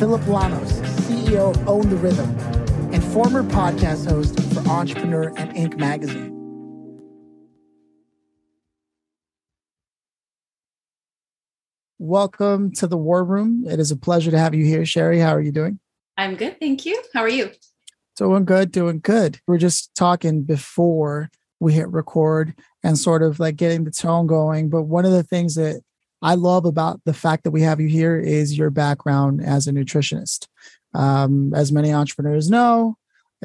Phillip Lanos, CEO of Own the Rhythm, and former podcast host for Entrepreneur and Inc. magazine. Welcome to the War Room. It is a pleasure to have you here, Sherry. How are you doing? I'm good, thank you. How are you? Doing good, doing good. We are just talking before we hit record and sort of like getting the tone going. But one of the things that I love about the fact that we have you here is your background as a nutritionist. Um, as many entrepreneurs know,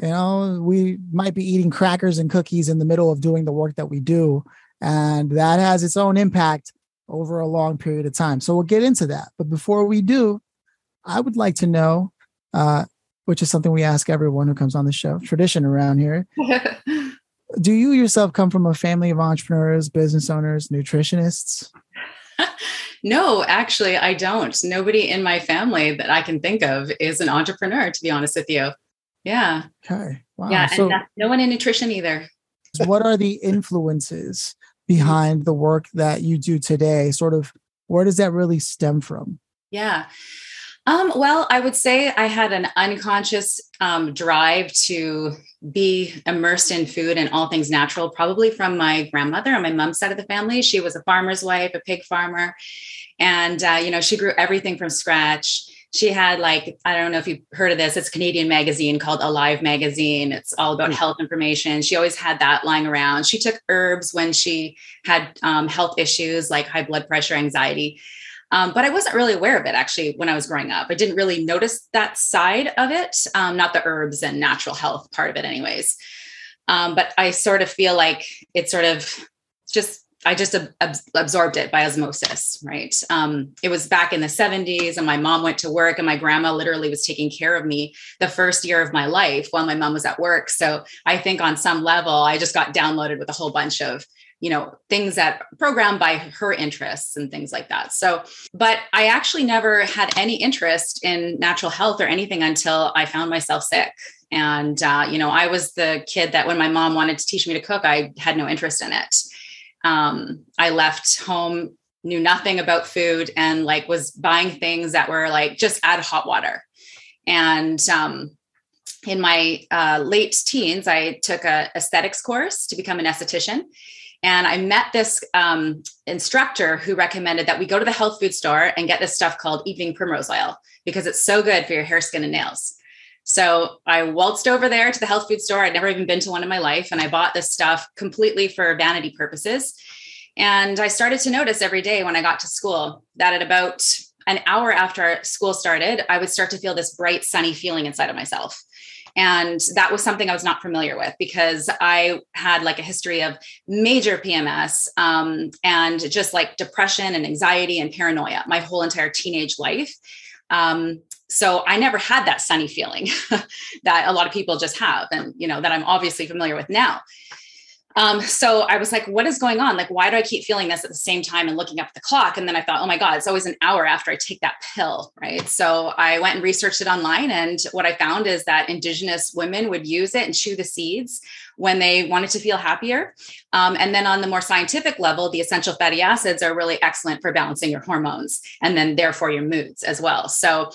you know, we might be eating crackers and cookies in the middle of doing the work that we do. And that has its own impact over a long period of time. So we'll get into that. But before we do, I would like to know, uh, which is something we ask everyone who comes on the show, tradition around here. do you yourself come from a family of entrepreneurs, business owners, nutritionists? no, actually, I don't. Nobody in my family that I can think of is an entrepreneur, to be honest with you. Yeah. Okay. Wow. Yeah. So, and no one in nutrition either. what are the influences behind the work that you do today? Sort of where does that really stem from? Yeah. Um, well, I would say I had an unconscious um, drive to be immersed in food and all things natural, probably from my grandmother on my mom's side of the family. She was a farmer's wife, a pig farmer. And, uh, you know, she grew everything from scratch. She had like, I don't know if you've heard of this, it's a Canadian magazine called Alive Magazine. It's all about mm-hmm. health information. She always had that lying around. She took herbs when she had um, health issues like high blood pressure, anxiety. Um, but I wasn't really aware of it actually when I was growing up. I didn't really notice that side of it, um, not the herbs and natural health part of it, anyways. Um, but I sort of feel like it sort of just I just ab- absorbed it by osmosis, right? Um, it was back in the 70s, and my mom went to work, and my grandma literally was taking care of me the first year of my life while my mom was at work. So I think on some level, I just got downloaded with a whole bunch of you know things that programmed by her interests and things like that. So but i actually never had any interest in natural health or anything until i found myself sick. And uh, you know i was the kid that when my mom wanted to teach me to cook i had no interest in it. Um, i left home knew nothing about food and like was buying things that were like just add hot water. And um, in my uh, late teens i took a aesthetics course to become an esthetician and I met this um, instructor who recommended that we go to the health food store and get this stuff called evening primrose oil because it's so good for your hair, skin, and nails. So I waltzed over there to the health food store. I'd never even been to one in my life. And I bought this stuff completely for vanity purposes. And I started to notice every day when I got to school that at about an hour after school started, I would start to feel this bright, sunny feeling inside of myself. And that was something I was not familiar with because I had like a history of major PMS um, and just like depression and anxiety and paranoia my whole entire teenage life. Um, so I never had that sunny feeling that a lot of people just have, and you know that I'm obviously familiar with now. Um, so I was like, what is going on? Like, why do I keep feeling this at the same time and looking up at the clock? And then I thought, oh my God, it's always an hour after I take that pill, right? So I went and researched it online. And what I found is that Indigenous women would use it and chew the seeds when they wanted to feel happier. Um, and then on the more scientific level, the essential fatty acids are really excellent for balancing your hormones and then therefore your moods as well. So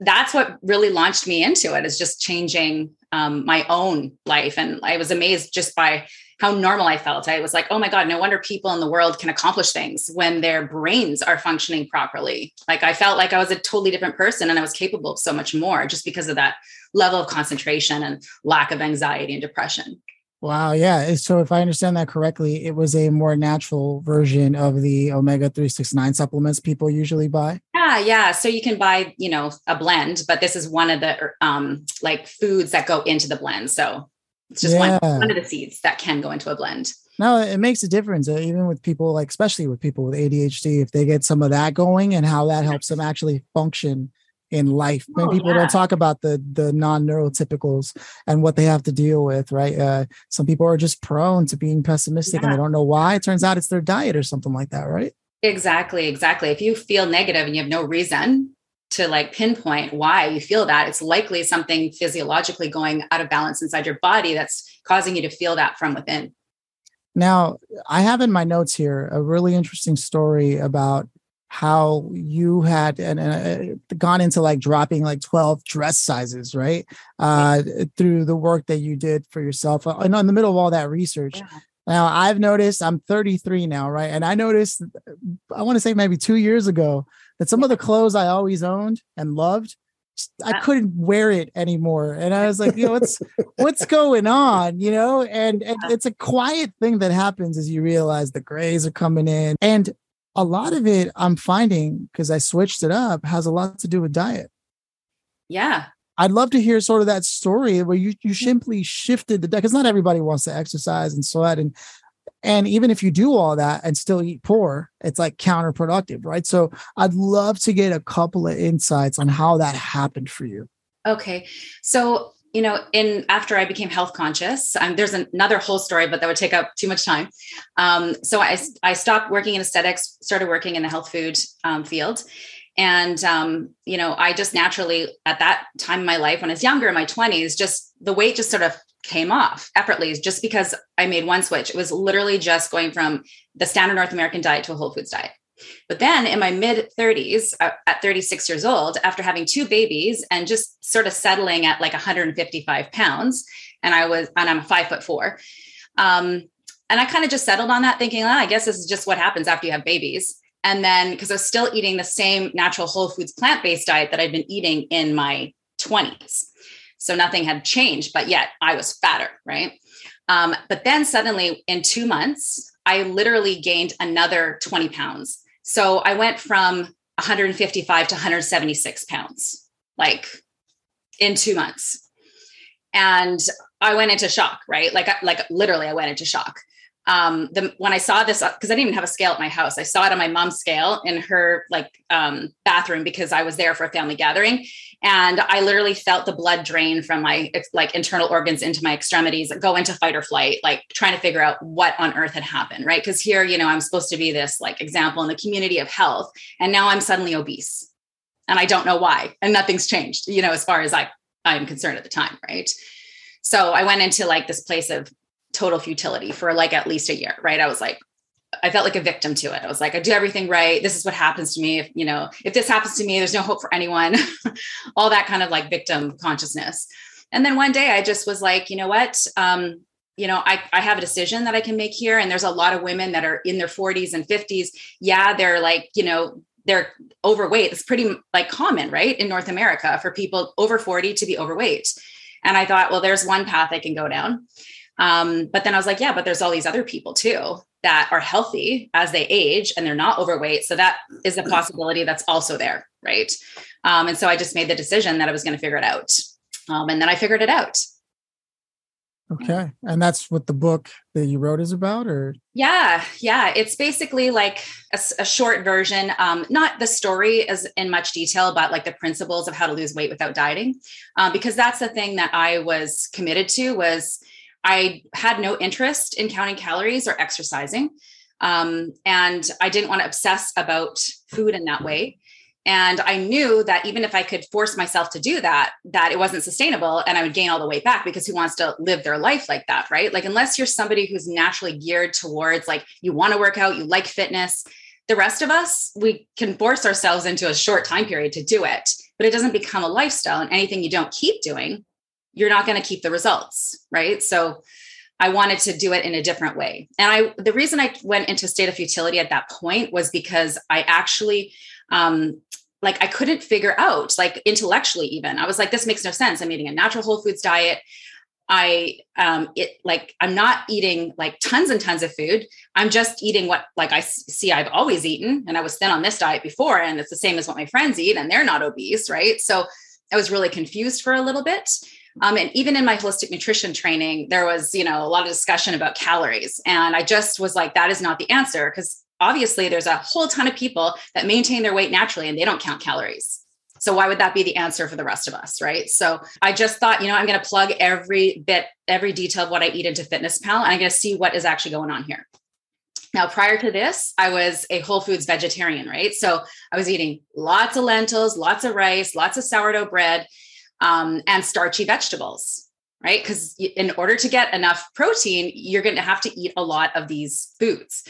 that's what really launched me into it is just changing um, my own life. And I was amazed just by how normal I felt. I was like, oh my God, no wonder people in the world can accomplish things when their brains are functioning properly. Like I felt like I was a totally different person and I was capable of so much more just because of that level of concentration and lack of anxiety and depression. Wow. Yeah. So if I understand that correctly, it was a more natural version of the omega 369 supplements people usually buy. Yeah. Yeah. So you can buy, you know, a blend, but this is one of the um, like foods that go into the blend. So it's just yeah. one, one of the seeds that can go into a blend. No, it makes a difference, uh, even with people like, especially with people with ADHD, if they get some of that going and how that helps them actually function in life. Many Oh, people yeah. don't talk about the the non-neurotypicals and what they have to deal with, right? Uh, some people are just prone to being pessimistic and they don't know why. It turns out it's their diet or something like that, right? Exactly, exactly. If you feel negative and you have no reason to like pinpoint why you feel that, it's likely something physiologically going out of balance inside your body that's causing you to feel that from within. Now, I have in my notes here a really interesting story about how you had and, and uh, gone into like dropping like 12 dress sizes, right? Uh, through the work that you did for yourself. Uh, And in the middle of all that research. Yeah. Now, I've noticed I'm 33 now, right? And I noticed, I want to say maybe two years ago, that some of the clothes I always owned and loved, I uh. couldn't wear it anymore. And I was like, you know, what's what's going on? You know, and, and it's a quiet thing that happens as you realize the grays are coming in. And a lot of it I'm finding because I switched it up has a lot to do with diet. Yeah. I'd love to hear sort of that story where you you mm-hmm. simply shifted the diet because not everybody wants to exercise and sweat and and even if you do all that and still eat poor, it's like counterproductive, right? So I'd love to get a couple of insights on how that happened for you. Okay. So, you know, in after I became health conscious, um, there's another whole story, but that would take up too much time. Um, so I, I stopped working in aesthetics, started working in the health food um, field. And, um, you know, I just naturally, at that time in my life, when I was younger, in my 20s, just the weight just sort of came off effortlessly just because I made one switch. It was literally just going from the standard North American diet to a whole foods diet. But then in my mid 30s, uh, at 36 years old, after having two babies and just sort of settling at like 155 pounds, and I was, and I'm five foot four. Um, and I kind of just settled on that, thinking, oh, I guess this is just what happens after you have babies. And then because I was still eating the same natural whole foods plant based diet that I'd been eating in my 20s. So nothing had changed, but yet I was fatter, right? Um, but then suddenly in two months, I literally gained another 20 pounds. So I went from 155 to 176 pounds, like in two months. And I went into shock, right? Like, like literally, I went into shock. Um, the, when I saw this, because I didn't even have a scale at my house, I saw it on my mom's scale in her like um, bathroom because I was there for a family gathering, and I literally felt the blood drain from my like internal organs into my extremities, go into fight or flight, like trying to figure out what on earth had happened, right? Because here, you know, I'm supposed to be this like example in the community of health, and now I'm suddenly obese, and I don't know why, and nothing's changed, you know, as far as I I'm concerned at the time, right? So I went into like this place of total futility for like at least a year, right? I was like, I felt like a victim to it. I was like, I do everything right. This is what happens to me. If, you know, if this happens to me, there's no hope for anyone, all that kind of like victim consciousness. And then one day I just was like, you know what? Um, you know, I, I have a decision that I can make here. And there's a lot of women that are in their 40s and 50s. Yeah, they're like, you know, they're overweight. It's pretty like common, right? In North America for people over 40 to be overweight. And I thought, well, there's one path I can go down. Um, but then I was like, yeah, but there's all these other people too that are healthy as they age and they're not overweight. So that is a possibility that's also there. Right. Um, and so I just made the decision that I was going to figure it out. Um, and then I figured it out. Okay. And that's what the book that you wrote is about, or? Yeah. Yeah. It's basically like a, a short version, um, not the story as in much detail, but like the principles of how to lose weight without dieting. Um, because that's the thing that I was committed to was I had no interest in counting calories or exercising. Um, and I didn't want to obsess about food in that way. And I knew that even if I could force myself to do that, that it wasn't sustainable and I would gain all the weight back because who wants to live their life like that, right? Like, unless you're somebody who's naturally geared towards like you want to work out, you like fitness, the rest of us, we can force ourselves into a short time period to do it, but it doesn't become a lifestyle. And anything you don't keep doing, you're not going to keep the results, right? So, I wanted to do it in a different way. And I the reason I went into state of futility at that point was because I actually um like I couldn't figure out like intellectually even. I was like this makes no sense. I'm eating a natural whole foods diet. I um it like I'm not eating like tons and tons of food. I'm just eating what like I see I've always eaten and I was thin on this diet before and it's the same as what my friends eat and they're not obese, right? So I was really confused for a little bit. Um, and even in my holistic nutrition training, there was, you know, a lot of discussion about calories. And I just was like, that is not the answer because obviously there's a whole ton of people that maintain their weight naturally and they don't count calories. So why would that be the answer for the rest of us, right? So I just thought, you know, I'm going to plug every bit, every detail of what I eat into Fitness Pal, and I'm going to see what is actually going on here. Now, prior to this, I was a whole foods vegetarian, right? So I was eating lots of lentils, lots of rice, lots of sourdough bread, um, and starchy vegetables, right? Because in order to get enough protein, you're going to have to eat a lot of these foods.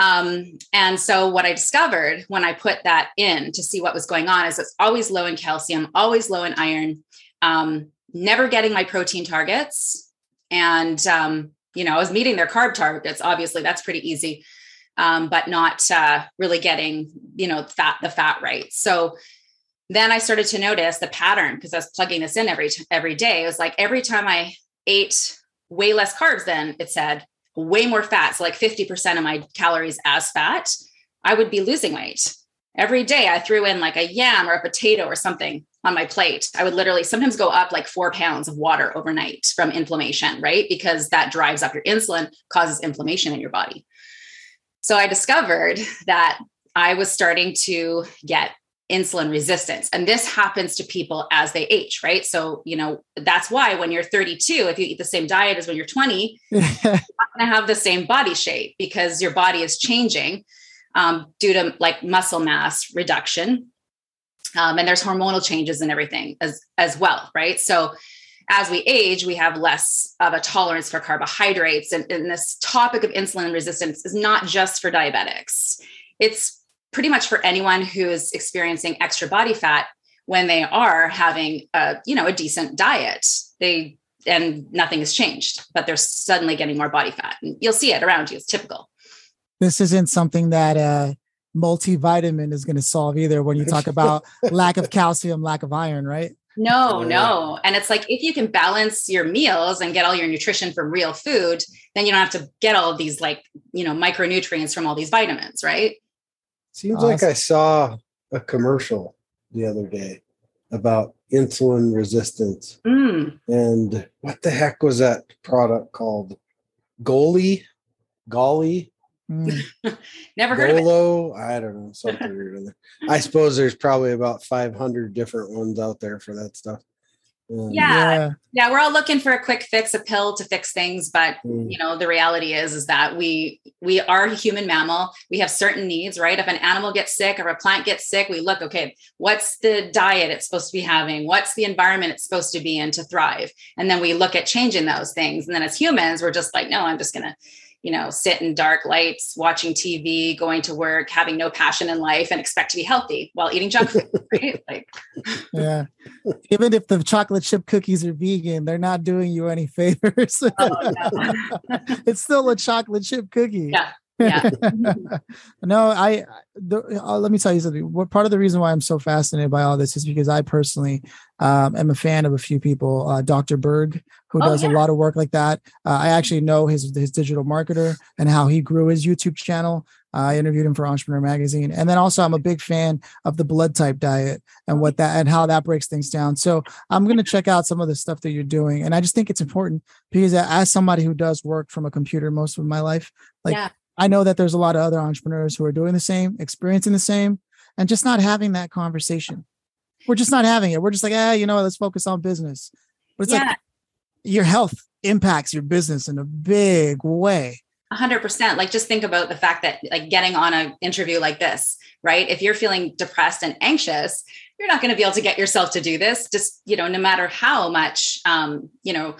Um, and so what I discovered when I put that in to see what was going on is it's always low in calcium, always low in iron, um, never getting my protein targets. And, um, you know, I was meeting their carb targets. Obviously, that's pretty easy, um, but not uh, really getting, you know, fat, the fat right. So then I started to notice the pattern because I was plugging this in every, every day. It was like every time I ate way less carbs than it said, way more fat, so like 50% of my calories as fat, I would be losing weight. Every day I threw in like a yam or a potato or something on my plate. I would literally sometimes go up like four pounds of water overnight from inflammation, right? Because that drives up your insulin, causes inflammation in your body. So I discovered that I was starting to get insulin resistance. And this happens to people as they age, right? So, you know, that's why when you're 32, if you eat the same diet as when you're 20, you're not going to have the same body shape because your body is changing um, due to like muscle mass reduction. Um, and there's hormonal changes and everything as, as well, right? So, as we age, we have less of a tolerance for carbohydrates. And, and this topic of insulin resistance is not just for diabetics. It's pretty much for anyone who is experiencing extra body fat when they are having a you know a decent diet they and nothing has changed but they're suddenly getting more body fat. And you'll see it around you it's typical. This isn't something that a multivitamin is going to solve either when you talk about lack of calcium lack of iron right? No no. and it's like if you can balance your meals and get all your nutrition from real food then you don't have to get all of these like you know micronutrients from all these vitamins right Seems awesome. like I saw a commercial the other day about insulin resistance. Mm. And what the heck was that product called? Goalie? Golly? Mm. Never heard Golo? of it. I don't know, something weird. I suppose there's probably about 500 different ones out there for that stuff. Yeah. yeah. yeah we're all looking for a quick fix a pill to fix things but mm. you know the reality is is that we we are a human mammal we have certain needs right if an animal gets sick or a plant gets sick we look okay what's the diet it's supposed to be having what's the environment it's supposed to be in to thrive and then we look at changing those things and then as humans we're just like no i'm just gonna you know, sit in dark lights, watching TV, going to work, having no passion in life, and expect to be healthy while eating junk food. Right? Like, yeah. Even if the chocolate chip cookies are vegan, they're not doing you any favors. Oh, no. it's still a chocolate chip cookie. Yeah yeah. no, I. The, uh, let me tell you something. What part of the reason why I'm so fascinated by all this is because I personally um, am a fan of a few people. Uh, Dr. Berg, who oh, does yeah. a lot of work like that. Uh, I actually know his his digital marketer and how he grew his YouTube channel. Uh, I interviewed him for Entrepreneur Magazine, and then also I'm a big fan of the blood type diet and what that and how that breaks things down. So I'm going to check out some of the stuff that you're doing, and I just think it's important because as somebody who does work from a computer most of my life, like yeah. I know that there's a lot of other entrepreneurs who are doing the same, experiencing the same, and just not having that conversation. We're just not having it. We're just like, ah, you know, let's focus on business. But it's yeah. like your health impacts your business in a big way. 100% like just think about the fact that like getting on an interview like this right if you're feeling depressed and anxious you're not going to be able to get yourself to do this just you know no matter how much um you know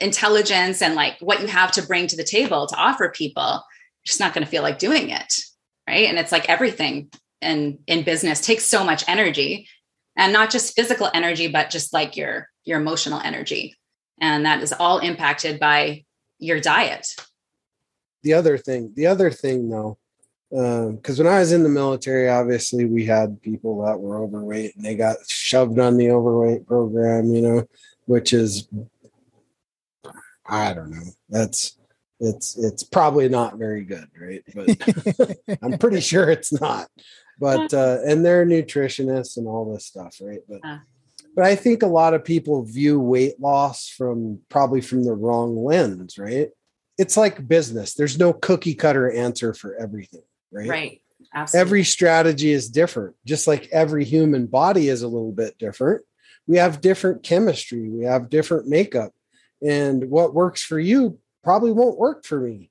intelligence and like what you have to bring to the table to offer people just not going to feel like doing it right? And it's like everything in in business takes so much energy and not just physical energy but just like your your emotional energy. And that is all impacted by your diet. The other thing the other thing though because um, when i was in the military obviously we had people that were overweight and they got shoved on the overweight program you know which is i don't know that's it's it's probably not very good right? But i'm pretty sure it's not. But uh and they're nutritionists and all this stuff right? But uh. but i think a lot of people view weight loss from probably from the wrong lens right? It's like business. There's no cookie cutter answer for everything right? Right. Absolutely. every strategy is different just like every human body is a little bit different. We have different chemistry we have different makeup and what works for you probably won't work for me.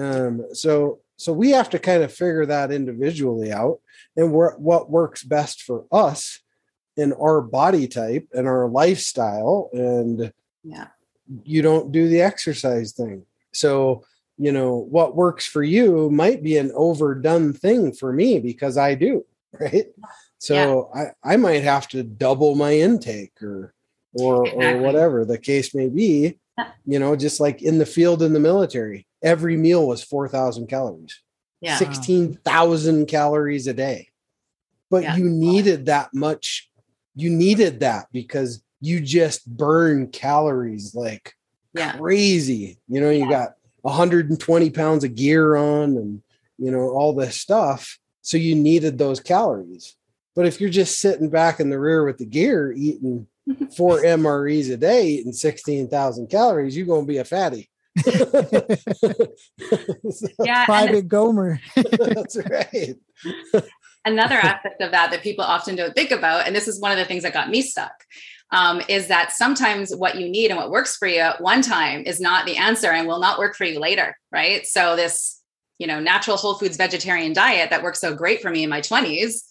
Um, so so we have to kind of figure that individually out and wh- what works best for us in our body type and our lifestyle and yeah. you don't do the exercise thing. So you know what works for you might be an overdone thing for me because i do right? So I, I might have to double my intake or or or whatever the case may be Yeah. you know just like in the field in the military every meal was 4000 calories Yeah. 16,000 calories a day but Yeah. you needed that much you needed that because you just burn calories like Yeah. crazy. You know, you got 120 pounds of gear on and, you know, all this stuff. So you needed those calories. But if you're just sitting back in the rear with the gear eating four MREs a day, eating 16,000 calories, you're going to be a fatty. So, Yeah. Private Gomer. that's right. another aspect of that that people often don't think about, and this is one of the things that got me stuck, um, is that sometimes what you need and what works for you at one time is not the answer and will not work for you later, right? So this, you know, natural whole foods vegetarian diet that worked so great for me in my 20s,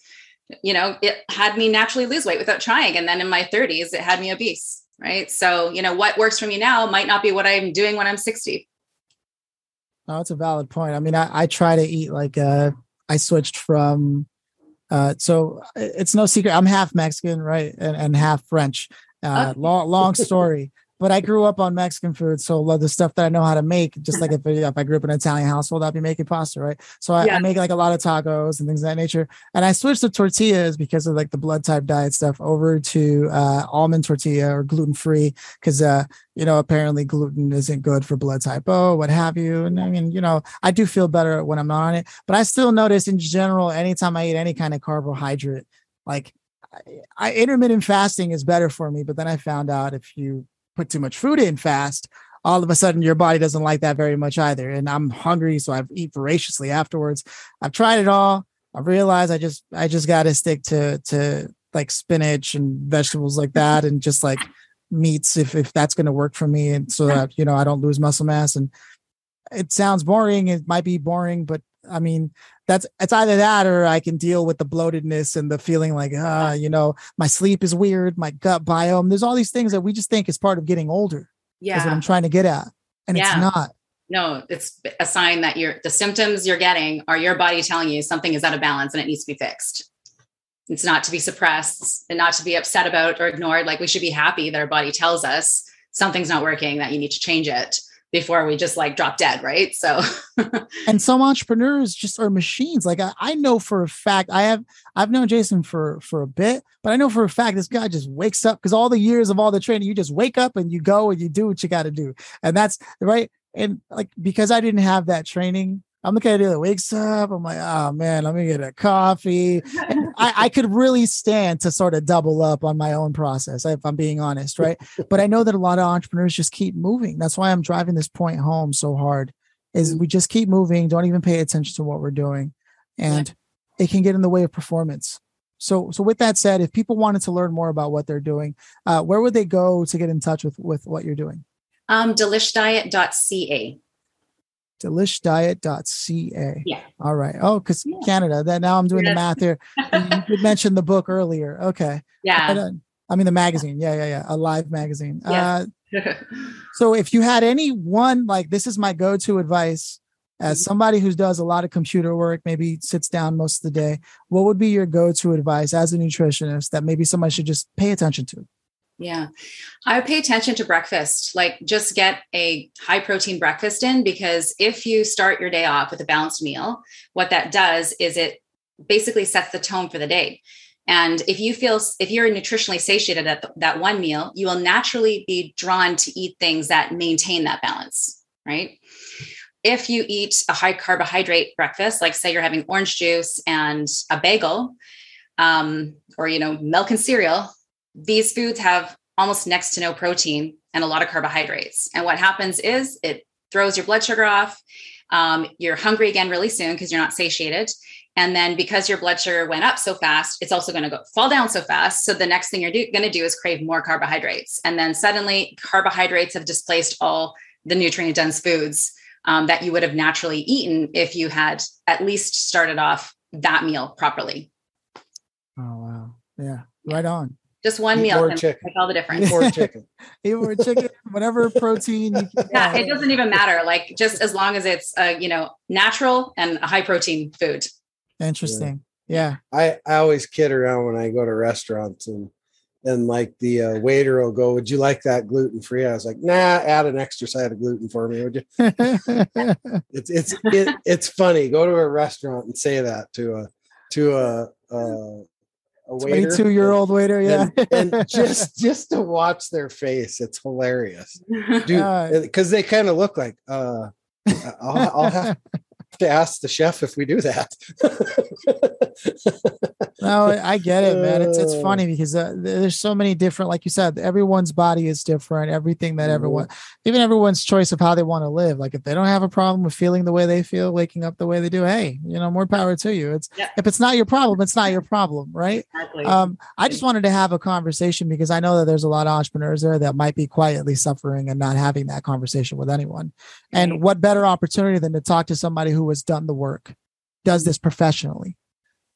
you know, it had me naturally lose weight without trying. And then in my 30s, it had me obese, right? So, you know, what works for me now might not be what I'm doing when I'm 60. No, it's a valid point. I mean, I, I try to eat like uh I switched from uh so it's no secret I'm half Mexican, right? And and half French. Uh Okay. long long story. But I grew up on Mexican food, so a lot of the stuff that I know how to make, just like if, if I grew up in an Italian household, I'd be making pasta, right? So I, Yeah. I make like a lot of tacos and things of that nature. And I switched to tortillas because of like the blood type diet stuff over to uh, almond tortilla or gluten free because uh, you know apparently gluten isn't good for blood type O, what have you. And I mean, you know, I do feel better when I'm not on it, but I still notice in general, anytime I eat any kind of carbohydrate, like I, I intermittent fasting is better for me. But then I found out if you put too much food in fast, all of a sudden your body doesn't like that very much either. And I'm hungry, so I eat voraciously afterwards. I've tried it all. I realized I just I just got to stick to to like spinach and vegetables like mm-hmm. that, and just like meats if if that's going to work for me, and so that you know I don't lose muscle mass. And it sounds boring. It might be boring, but I mean that's it's either that or I can deal with the bloatedness and the feeling like ah you know my sleep is weird, my gut biome. There's all these things that we just think is part of getting older. Yeah, Is what I'm trying to get at, and Yeah. it's not. No, it's a sign that you're the symptoms you're getting are your body telling you something is out of balance and it needs to be fixed. It's not to be suppressed and not to be upset about or ignored. Like we should be happy that our body tells us something's not working, that you need to change it before we just like drop dead, right? So and some entrepreneurs just are machines. Like I, I know for a fact i have i've known jason for for a bit but i know for a fact this guy just wakes up because all the years of all the training you just wake up and you go and you do what you got to do. And that's right? And like because i didn't have that training i'm the kind of dude that wakes up i'm like oh man let me get a coffee I, I could really stand to sort of double up on my own process if i'm being honest right but i know that a lot of entrepreneurs just keep moving that's why i'm driving this point home so hard is we just keep moving, don't even pay attention to what we're doing, and it can get in the way of performance. So, so with that said, if people wanted to learn more about what they're doing, uh, where would they go to get in touch with with what you're doing? um delishdiet.ca. Delishdiet.ca. Yeah. All right. Oh, because Yeah. Canada. That now I'm doing the math here. You, you did mention the book earlier. Okay. Yeah. I mean the magazine. Yeah, yeah, yeah. Alive magazine. Yes. Uh, So if you had any one, like this is my go-to advice as Mhm. somebody who does a lot of computer work, maybe sits down most of the day, what would be your go-to advice as a nutritionist that maybe somebody should just pay attention to? Yeah. I would pay attention to breakfast. Like just get a high protein breakfast in because if you start your day off with a balanced meal, what that does is it basically sets the tone for the day. And if you feel if you're nutritionally satiated at that one meal, you will naturally be drawn to eat things that maintain that balance, right? If you eat a high carbohydrate breakfast, like say you're having orange juice and a bagel, um, or you know milk and cereal, these foods have almost next to no protein and a lot of carbohydrates. And what happens is it throws your blood sugar off. Um, you're hungry again really soon because you're not satiated. And then because your blood sugar went up so fast, it's also going to go fall down so fast. So the next thing you're going to do is crave more carbohydrates. And then suddenly carbohydrates have displaced all the nutrient dense foods um, that you would have naturally eaten if you had at least started off that meal properly. Oh, wow. Yeah. Right on. Just one Eat meal more can chicken. make all the difference. Or chicken. Eat more chicken, whatever protein. You can yeah, get. it doesn't even matter. Like just as long as it's uh, you know natural and a high protein food. Interesting. Yeah. I, I always kid around when I go to restaurants and and like the uh, waiter will go, "Would you like that gluten free?" I was like, "Nah, add an extra side of gluten for me, would you?" It's it's it, it's funny. Go to a restaurant and say that to a to a a, a waiter, 22 year old waiter. Yeah. and, and just just to watch their face, it's hilarious, dude. Uh, Because they kind of look like, uh, I'll, I'll have to ask the chef if we do that. no, I get it, man. It's it's Uh. funny because uh, there's so many different, like you said, everyone's body is different. Everything that Mhm. everyone, even everyone's choice of how they want to live. Like if they don't have a problem with feeling the way they feel, waking up the way they do, hey, you know, more power to you. It's Yeah. if it's not your problem, it's not your problem, right? exactly. Um, I just wanted to have a conversation because I know that there's a lot of entrepreneurs there that might be quietly suffering and not having that conversation with anyone. And Right. what better opportunity than to talk to somebody who has done the work, does this professionally,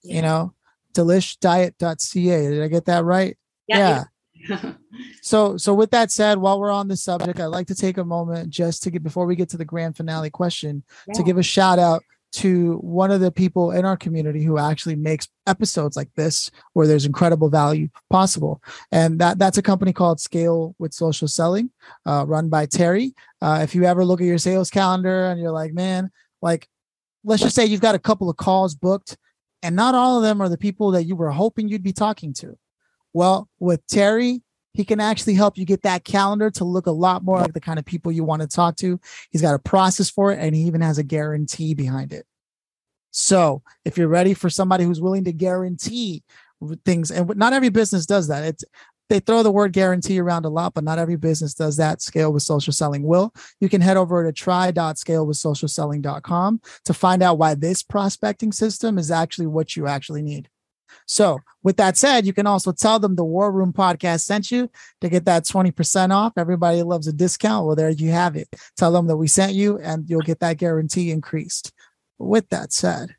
you know? Delishdiet.ca. Did I get that right? yeah. So so with that said, while we're on the subject, I'd like to take a moment just to get before we get to the grand finale question to give a shout out to one of the people in our community who actually makes episodes like this where there's incredible value possible and that that's a company called scale with social selling uh, run by terry uh, if you ever look at your sales calendar and you're like man like let's just say you've got a couple of calls booked and not all of them are the people that you were hoping you'd be talking to well with terry he can actually help you get that calendar to look a lot more like the kind of people you want to talk to He's got a process for it and he even has a guarantee behind it. So if you're ready for somebody who's willing to guarantee things, and not every business does that. It's they throw the word guarantee around a lot, but not every business does that. Scale with social selling will. You can head over to try.scalewithsocialselling.com to find out why this prospecting system is actually what you actually need. So, with that said, you can also tell them the War Room podcast sent you to get that 20% off. Everybody loves a discount. Well, there you have it. Tell them that we sent you and you'll get that guarantee increased. With that said,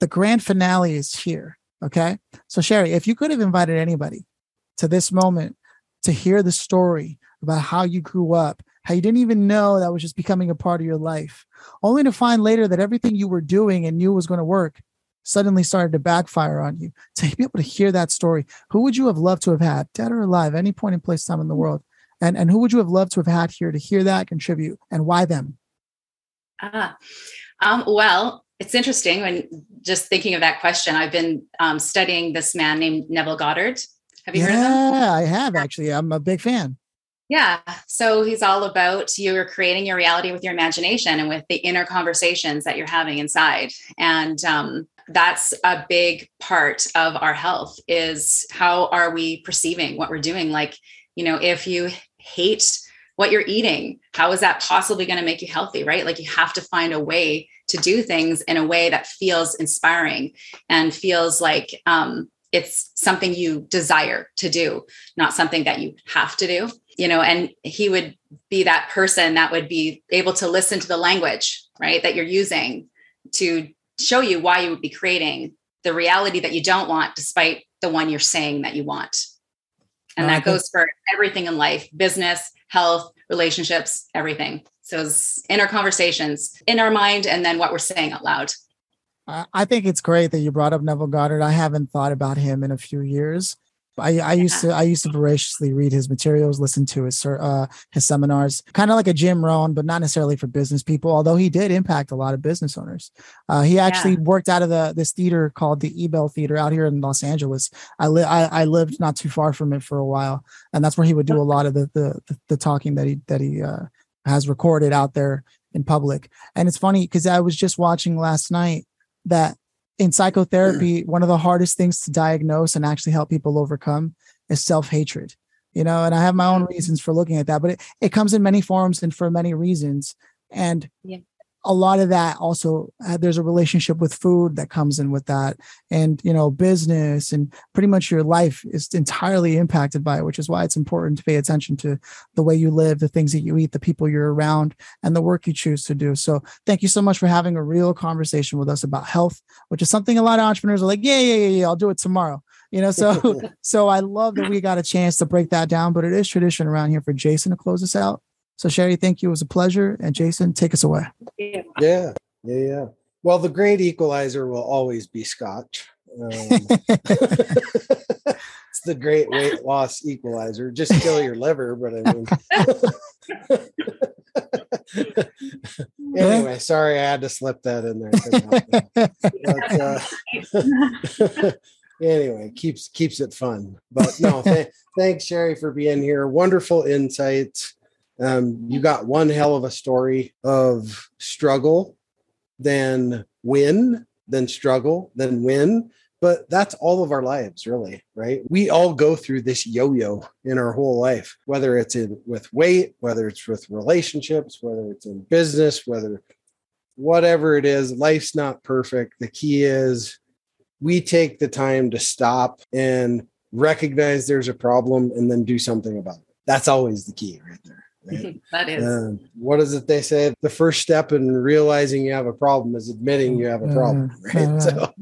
the grand finale is here. Okay. So, Sherry, if you could have invited anybody to this moment to hear the story about how you grew up, how you didn't even know that was just becoming a part of your life, only to find later that everything you were doing and knew was going to work suddenly started to backfire on you. To be able to hear that story, who would you have loved to have had, dead or alive, any point in place, time in the world? And and who would you have loved to have had here to hear that contribute, and why them? Ah, um, well, it's interesting when just thinking of that question. I've been um, studying this man named Neville Goddard. Have you yeah, heard of him? I have actually. I'm a big fan. Yeah. So he's all about you're creating your reality with your imagination and with the inner conversations that you're having inside. And um, that's a big part of our health is how are we perceiving what we're doing? Like, you know, if you hate what you're eating, how is that possibly going to make you healthy? Right. Like you have to find a way to do things in a way that feels inspiring and feels like um, it's something you desire to do, not something that you have to do you know and he would be that person that would be able to listen to the language right that you're using to show you why you would be creating the reality that you don't want despite the one you're saying that you want. And that goes for everything in life business health relationships everything. So it's inner conversations in our mind and then what we're saying out loud I, think it's great that you brought up Neville Goddard. I haven't thought about him in a few years. I, I used to I used to voraciously read his materials, listen to his uh, his seminars, kind of like a Jim Rohn, but not necessarily for business people. Although he did impact a lot of business owners. Uh, he actually Yeah. worked out of the this theater called the Ebell Theater out here in Los Angeles. I, li- I I lived not too far from it for a while, and that's where he would do a lot of the the the, the talking that he that he uh, has recorded out there in public. And it's funny because I was just watching last night that in psychotherapy, mm. one of the hardest things to diagnose and actually help people overcome is self hatred. You know, and I have my own mm. reasons for looking at that, but it, it comes in many forms and for many reasons. And Yeah. A lot of that also uh, there's a relationship with food that comes in with that and you know business and pretty much your life is entirely impacted by it which is why it's important to pay attention to the way you live the things that you eat the people you're around and the work you choose to do. So thank you so much for having a real conversation with us about health which is something a lot of entrepreneurs are like yeah yeah yeah, yeah i'll do it tomorrow you know? So so i love that we got a chance to break that down but it is tradition around here for jason to close us out so Sherry, thank you. It was a pleasure. And Jason, take us away. Yeah. Yeah. Yeah. yeah. Well, the great equalizer will always be scotch. Um, it's the great weight loss equalizer. Just kill your liver, but I mean. anyway, sorry I had to slip that in there. But, uh, anyway, keeps keeps it fun. But no, th- thanks Sherry for being here. Wonderful insights um, you got one hell of a story of struggle, then win, then struggle, then win. But that's all of our lives, really, right? We all go through this yo-yo in our whole life, whether it's in with weight, whether it's with relationships, whether it's in business, whether whatever it is, life's not perfect. The key is we take the time to stop and recognize there's a problem and then do something about it. That's always the key right there. Right? that is. Um, what is it they say? The first step in realizing you have a problem is admitting you have a problem. Right. So,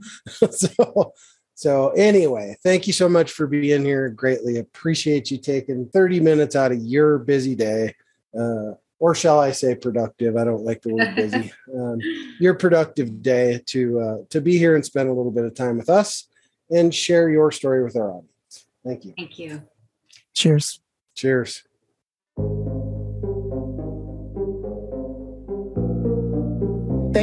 so, so anyway, thank you so much for being here. Greatly appreciate you taking 30 minutes out of your busy day. Uh, or shall I say productive? I don't like the word busy. Um, your productive day to uh, to be here and spend a little bit of time with us and share your story with our audience. Thank you. Thank you. Cheers. Cheers.